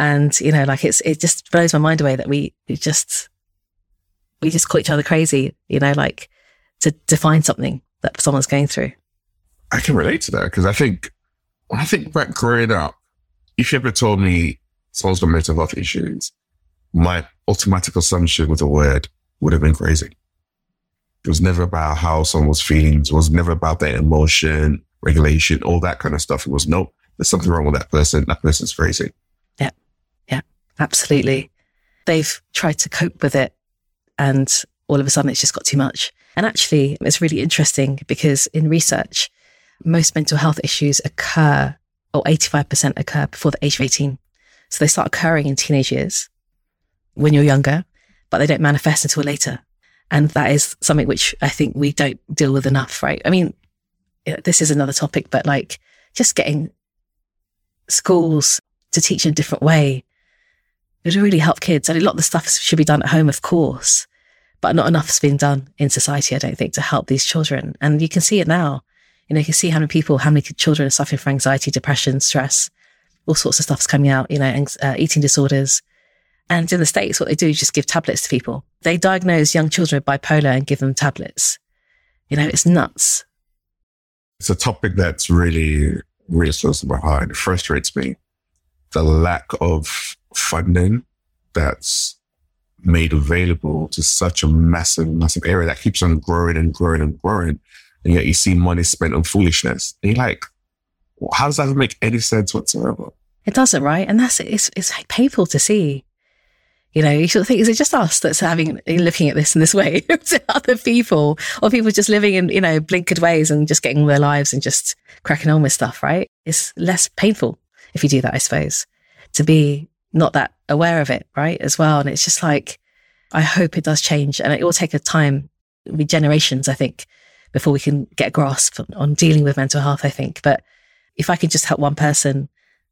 And, you know, like it's, it just blows my mind away that we, just, we just call each other crazy, you know, like to define something that someone's going through. I can relate to that because I think when I think back growing up, if you ever told me someone's got mental health issues, my automatic assumption with the word would have been crazy. It was never about how someone was feeling. It was never about their emotion, regulation, all that kind of stuff. It was no, there's something wrong with that person. That person's crazy. Absolutely. They've tried to cope with it and all of a sudden it's just got too much. And actually, it's really interesting because in research, most mental health issues occur or 85% occur before the age of 18. So they start occurring in teenage years when you're younger, but they don't manifest until later. And that is something which I think we don't deal with enough, right? I mean, this is another topic, but like just getting schools to teach in a different way it would really help kids. And a lot of the stuff should be done at home, of course, but not enough is being done in society, I don't think, to help these children. And you can see it now. You know, you can see how many people, how many children are suffering from anxiety, depression, stress, all sorts of stuff's coming out, you know, uh, eating disorders. And in the States, what they do is just give tablets to people. They diagnose young children with bipolar and give them tablets. You know, it's nuts. It's a topic that's really, really close to my heart. It frustrates me. The lack of funding that's made available to such a massive, massive area that keeps on growing and growing and growing. And yet you see money spent on foolishness. And you're like, well, how does that make any sense whatsoever? It doesn't, right? And that's, it's, it's painful to see. You know, you sort of think, is it just us that's having, looking at this in this way other people or people just living in, you know, blinkered ways and just getting their lives and just cracking on with stuff, right? It's less painful if you do that, I suppose, to be not that aware of it, right? As well. And it's just like, I hope it does change and it will take a time, be generations, I think, before we can get a grasp on dealing with mental health, I think. But if I could just help one person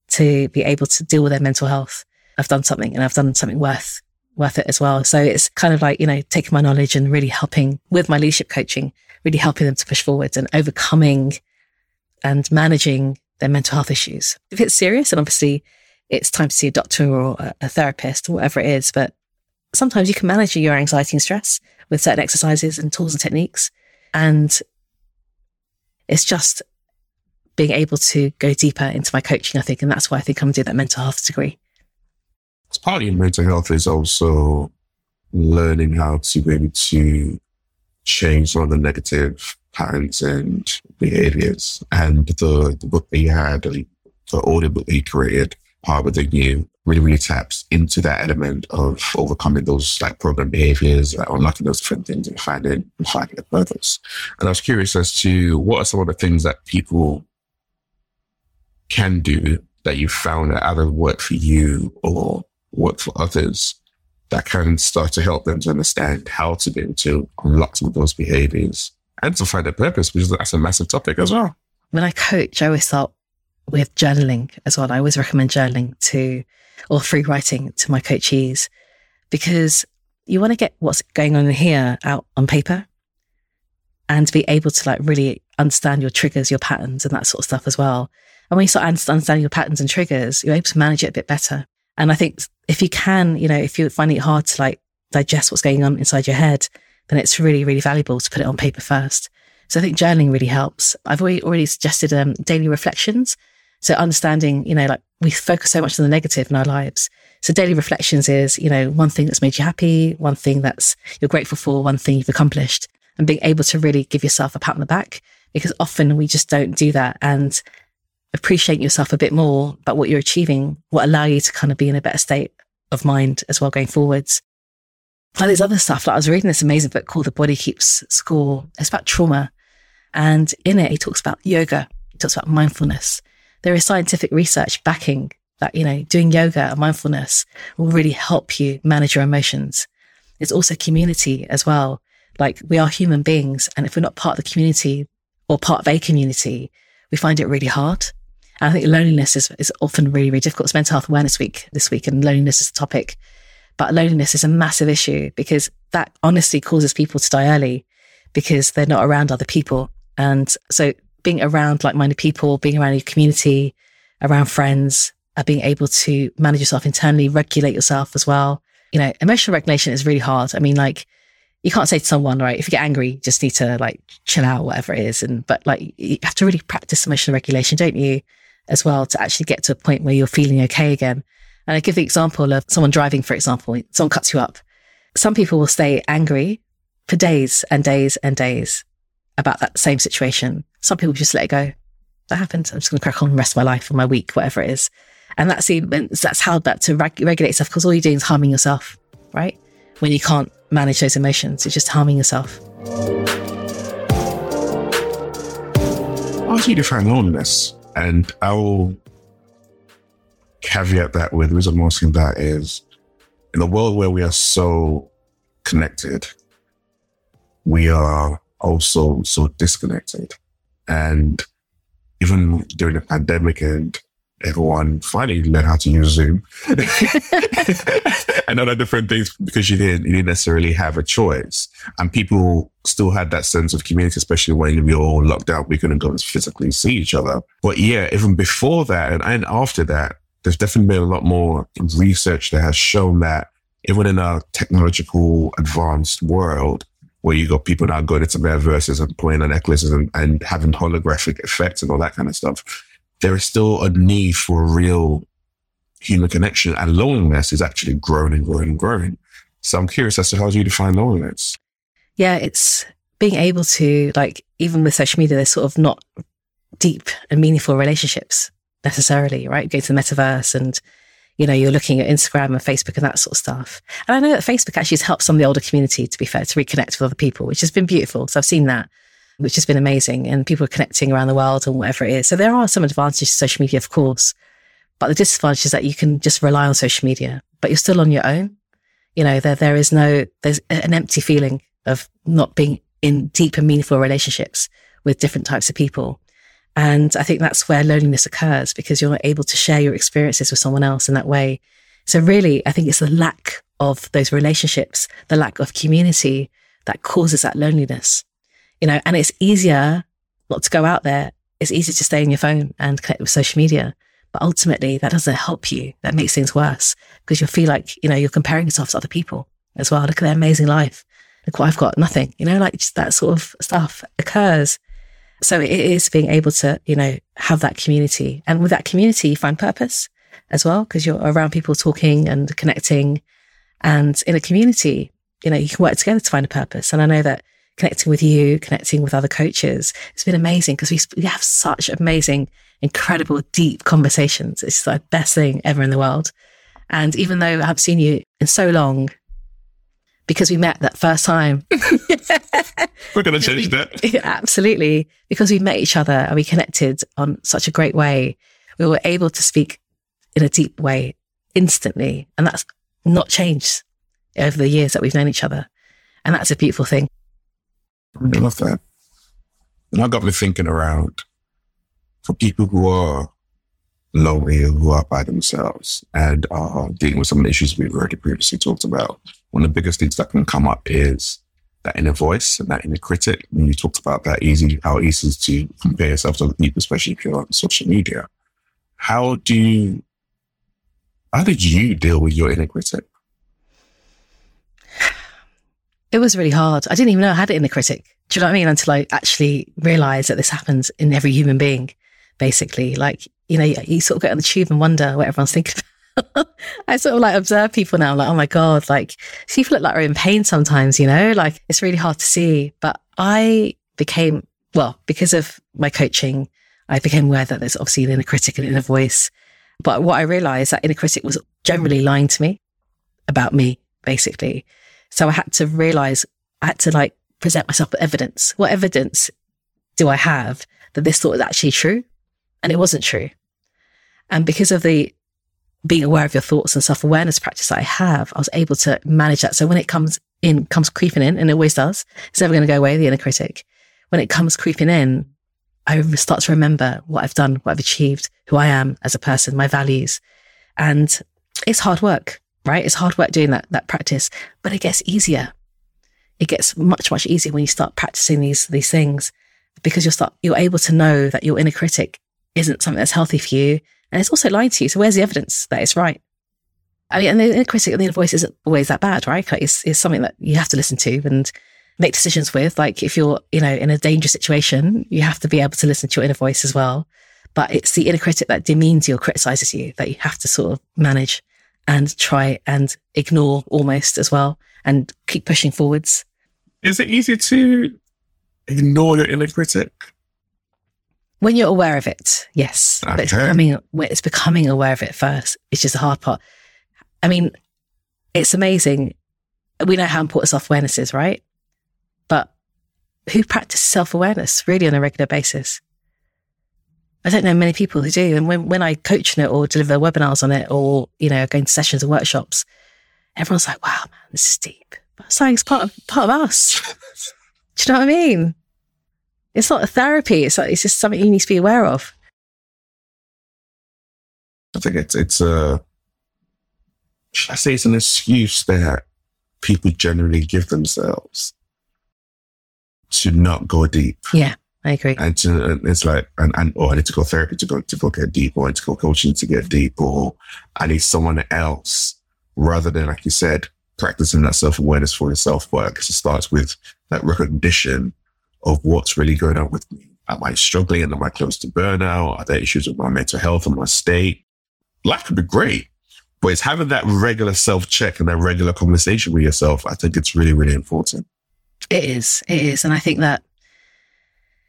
to be able to deal with their mental health, I've done something and I've done something worth, worth it as well. So it's kind of like, you know, taking my knowledge and really helping with my leadership coaching, really helping them to push forwards and overcoming and managing their mental health issues. If it's serious, and obviously it's time to see a doctor or a therapist or whatever it is, but sometimes you can manage your anxiety and stress with certain exercises and tools and techniques. And it's just being able to go deeper into my coaching, I think. And that's why I think I'm going to do that mental health degree. It's partly mental health is also learning how to be able to change some of the negative patterns and behaviors. And the, the book that you had, the audio book that you created, Uh, Power Within You, really, really taps into that element of overcoming those like program behaviors, like unlocking those different things and finding, finding a purpose. And I was curious as to what are some of the things that people can do that you found that either work for you or work for others that can start to help them to understand how to be able to unlock some of those behaviors and to find a purpose, because that's a massive topic as well. When I coach, I always thought with journaling as well. I always recommend journaling to or free writing to my coachees because you want to get what's going on in here out on paper and be able to like really understand your triggers, your patterns and that sort of stuff as well. And when you start understanding your patterns and triggers, you're able to manage it a bit better. And I think if you can, you know, if you're finding it hard to like digest what's going on inside your head, then it's really, really valuable to put it on paper first. So I think journaling really helps. I've already, already suggested um, daily reflections. So understanding, you know, like we focus so much on the negative in our lives. So daily reflections is, you know, one thing that's made you happy, one thing that's you're grateful for, one thing you've accomplished and being able to really give yourself a pat on the back because often we just don't do that and appreciate yourself a bit more about what you're achieving will allow you to kind of be in a better state of mind as well going forwards. Like there's other stuff. Like I was reading this amazing book called The Body Keeps Score. It's about trauma. And in it, he talks about yoga. He talks about mindfulness there is scientific research backing that, you know, doing yoga and mindfulness will really help you manage your emotions. It's also community as well. Like we are human beings. And if we're not part of the community or part of a community, we find it really hard. And I think loneliness is, is often really, really difficult. It's Mental Health Awareness Week this week, and loneliness is a topic. But loneliness is a massive issue because that honestly causes people to die early because they're not around other people. And so being around like-minded people, being around your community, around friends, uh, being able to manage yourself internally, regulate yourself as well. You know, emotional regulation is really hard. I mean, like you can't say to someone, right, if you get angry, you just need to like chill out, whatever it is. And, but like you have to really practice emotional regulation, don't you? As well to actually get to a point where you're feeling okay again. And I give the example of someone driving, for example, someone cuts you up. Some people will stay angry for days and days and days about that same situation. Some people just let it go. That happens. I'm just going to crack on the rest of my life or my week, whatever it is. And that's the, that's how that to reg- regulate stuff because all you're doing is harming yourself, right? When you can't manage those emotions, it's just harming yourself. How do you define loneliness? And I will caveat that with the reason I'm asking that is in a world where we are so connected, we are also so disconnected. And even during the pandemic and everyone finally learned how to use Zoom and other different things because you didn't, you didn't necessarily have a choice. And people still had that sense of community, especially when we were all locked out. We couldn't go and physically see each other. But yeah, even before that and, and after that, there's definitely been a lot more research that has shown that even in a technological advanced world, where you got people now going into metaverses and playing on necklaces and, and having holographic effects and all that kind of stuff. There is still a need for a real human connection and loneliness is actually growing and growing and growing. So I'm curious as to how do you define loneliness? Yeah, it's being able to like, even with social media, there's sort of not deep and meaningful relationships necessarily, right? Go to the metaverse and you know, you're looking at Instagram and Facebook and that sort of stuff. And I know that Facebook actually has helped some of the older community, to be fair, to reconnect with other people, which has been beautiful. So I've seen that, which has been amazing. And people are connecting around the world and whatever it is. So there are some advantages to social media, of course. But the disadvantage is that you can just rely on social media, but you're still on your own. You know, there, there is no, there's an empty feeling of not being in deep and meaningful relationships with different types of people. And I think that's where loneliness occurs because you're not able to share your experiences with someone else in that way. So really, I think it's the lack of those relationships, the lack of community that causes that loneliness, you know, and it's easier not to go out there. It's easier to stay on your phone and connect with social media. But ultimately that doesn't help you. That makes things worse because you'll feel like, you know, you're comparing yourself to other people as well. Look at their amazing life. Look what I've got. Nothing, you know, like just that sort of stuff occurs. So it is being able to, you know, have that community. And with that community, you find purpose as well, because you're around people talking and connecting. And in a community, you know, you can work together to find a purpose. And I know that connecting with you, connecting with other coaches, it's been amazing because we, we have such amazing, incredible, deep conversations. It's the best thing ever in the world. And even though I haven't seen you in so long, because we met that first time. We're going to change that. Yeah, absolutely. Because we met each other and we connected on such a great way. We were able to speak in a deep way instantly. And that's not changed over the years that we've known each other. And that's a beautiful thing. I love that. And I got me thinking around for people who are lonely who are by themselves and are dealing with some of the issues we've already previously talked about. One of the biggest things that can come up is that inner voice and that inner critic. When you talked about that easy, how easy to compare yourself to other people, especially if you're on social media. How do you, how did you deal with your inner critic? It was really hard. I didn't even know I had it in the critic. Do you know what I mean? Until I actually realized that this happens in every human being, basically. Like, you know, you sort of get on the tube and wonder what everyone's thinking I sort of like observe people now, like, oh my God, like people look like they're in pain sometimes, you know, like it's really hard to see. But I became, well, because of my coaching, I became aware that there's obviously an inner critic and inner voice. But what I realized that inner critic was generally lying to me about me, basically. So I had to realize I had to like present myself with evidence. What evidence do I have that this thought is actually true? And it wasn't true. And because of the being aware of your thoughts and self awareness practice that I have, I was able to manage that. So when it comes in, comes creeping in, and it always does, it's never going to go away, the inner critic. When it comes creeping in, I start to remember what I've done, what I've achieved, who I am as a person, my values. And it's hard work, right? It's hard work doing that, that practice, but it gets easier. It gets much, much easier when you start practicing these, these things because you'll start, you're able to know that your inner critic isn't something that's healthy for you and it's also lying to you. So where's the evidence that it's right? I mean, and the inner critic and the inner voice isn't always that bad, right? It's, it's something that you have to listen to and make decisions with. Like if you're, you know, in a dangerous situation, you have to be able to listen to your inner voice as well. But it's the inner critic that demeans you or criticizes you that you have to sort of manage and try and ignore almost as well and keep pushing forwards. Is it easy to ignore your inner critic? When you're aware of it, yes. Okay. But it's becoming, it's becoming aware of it first. It's just a hard part. I mean, it's amazing. We know how important self awareness is, right? But who practices self awareness really on a regular basis? I don't know many people who do. And when, when I coach on it or deliver webinars on it or, you know, going to sessions and workshops, everyone's like, wow, man, this is deep. But it's like, it's part of, part of us. do you know what I mean? It's not a therapy. It's like, it's just something you need to be aware of. I think it's it's a should I say it's an excuse that people generally give themselves to not go deep. Yeah, I agree. And to, it's like, and, and oh, I need to go therapy to go to go get deep, or I need to go coaching to get deep, or I need someone else rather than, like you said, practicing that self awareness for yourself. But I guess it starts with that recognition of what's really going on with me. Am I struggling? And am I close to burnout? Are there issues with my mental health and my state? Life could be great, but it's having that regular self check and that regular conversation with yourself. I think it's really, really important. It is. It is. And I think that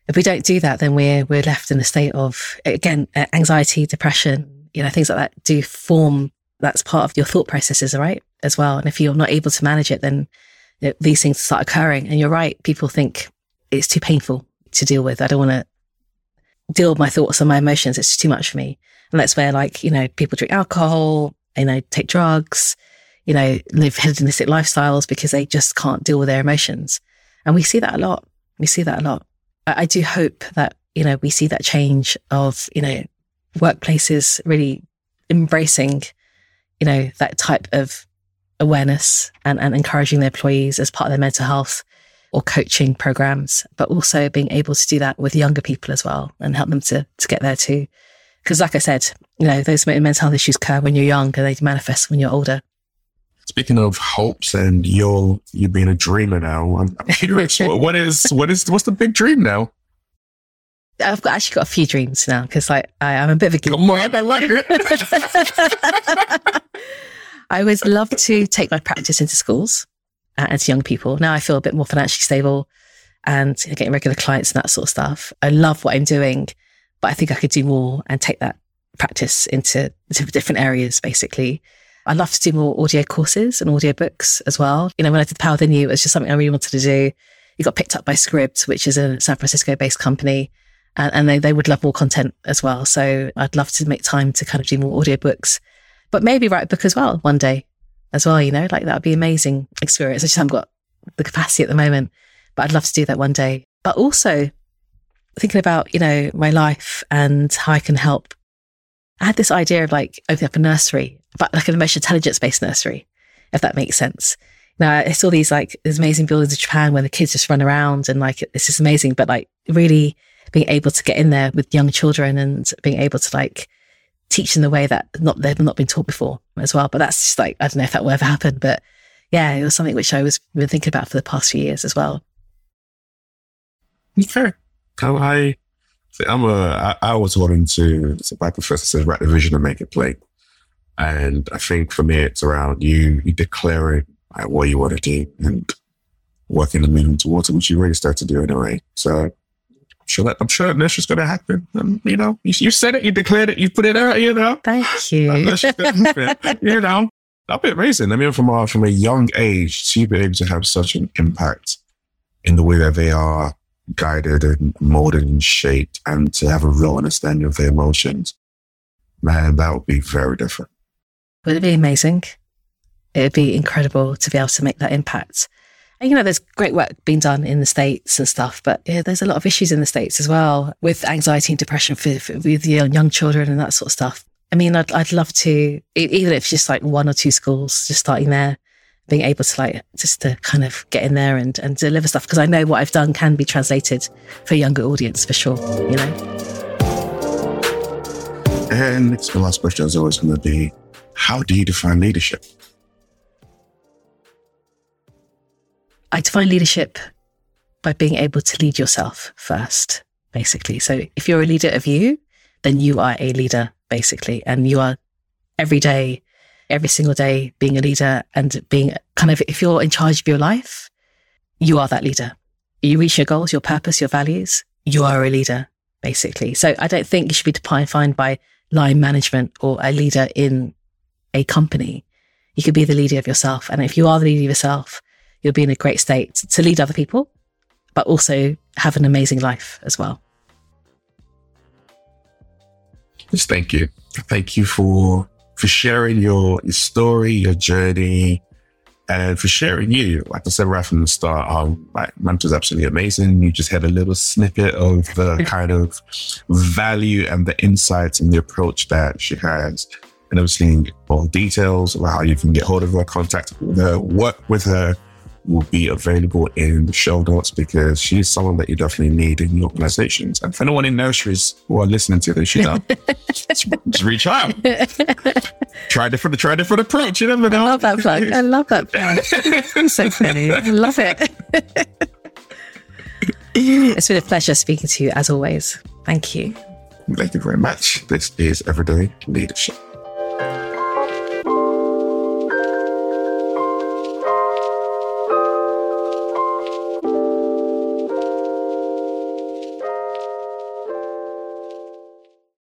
if we don't do that, then we're, we're left in a state of, again, anxiety, depression, you know, things like that do form. That's part of your thought processes, right? As well. And if you're not able to manage it, then these things start occurring. And you're right. People think it's too painful to deal with. I don't want to deal with my thoughts and my emotions. It's too much for me. And that's where like, you know, people drink alcohol, you know, take drugs, you know, live hedonistic lifestyles because they just can't deal with their emotions. And we see that a lot. We see that a lot. I, I do hope that, you know, we see that change of, you know, workplaces really embracing, you know, that type of awareness and, and encouraging their employees as part of their mental health or coaching programs, but also being able to do that with younger people as well and help them to, to get there too. Because like I said, you know, those mental health issues occur when you're young and they manifest when you're older. Speaking of hopes and you're you being a dreamer now, I'm, I'm curious what is what is what's the big dream now? I've got, actually got a few dreams now because like I, am a bit of a geek. Come on, I like it. I would love to take my practice into schools and to young people. Now I feel a bit more financially stable and getting regular clients and that sort of stuff. I love what I'm doing, but I think I could do more and take that practice into, into different areas, basically. I'd love to do more audio courses and audio books as well. You know, when I did Power Within You, it was just something I really wanted to do. It got picked up by Scribd, which is a San Francisco based company. And, and, they, they would love more content as well. So I'd love to make time to kind of do more audiobooks, but maybe write a book as well one day as well, you know, like that would be amazing experience. I just haven't got the capacity at the moment, but I'd love to do that one day. But also thinking about, you know, my life and how I can help. I had this idea of like opening up a nursery, but like an emotional intelligence based nursery, if that makes sense. Now I saw these like these amazing buildings in Japan where the kids just run around and like it's just amazing, but like really being able to get in there with young children and being able to like teach them the way that not they've not been taught before as well. But that's just like I don't know if that will ever happen, but yeah, it was something which I was been thinking about for the past few years as well. Okay, can I? I'm a. I, I was wanting to. So my professor says write the vision and make it plain, and I think for me it's around you, you declaring like, what you want to do and working the moving towards it, which you already start to do anyway. So sure I'm sure that's just going to happen. And, you know, you, you, said it, you declared it, you put it out. You know. Thank you. you know, that'd be amazing. I mean, from a from a young age to be able to have such an impact in the way that they are guided and molded and shaped, and to have a real understanding of their emotions, man, that would be very different. Would it be amazing? It'd be incredible to be able to make that impact. You know, there's great work being done in the States and stuff, but yeah, there's a lot of issues in the States as well with anxiety and depression for, for, with young, young children and that sort of stuff. I mean, I'd, I'd love to, even if it's just like one or two schools, just starting there, being able to like, just to kind of get in there and, and deliver stuff. Cause I know what I've done can be translated for a younger audience for sure, you know? And the last question is always going to be, how do you define leadership? I define leadership by being able to lead yourself first, basically. So if you're a leader of you, then you are a leader, basically. And you are every day, every single day being a leader and being kind of, if you're in charge of your life, you are that leader. You reach your goals, your purpose, your values, you are a leader, basically. So I don't think you should be defined by line management or a leader in a company. You could be the leader of yourself. And if you are the leader of yourself, you'll be in a great state to lead other people, but also have an amazing life as well. Just thank you. Thank you for for sharing your, your story, your journey, and for sharing you. Like I said right from the start, um, like Mamta's absolutely amazing. You just had a little snippet of the kind of value and the insights and the approach that she has. And obviously, all details about how you can get hold of her, contact with her, work with her, will be available in the show notes because she's someone that you definitely need in your organizations. And for anyone in nurseries who are listening to this, you know, just reach out. try different, try different approach. You never know. I love that plug. I love that plug. so funny. I love it. it's been a pleasure speaking to you as always. Thank you. Thank you very much. This is Everyday Leadership.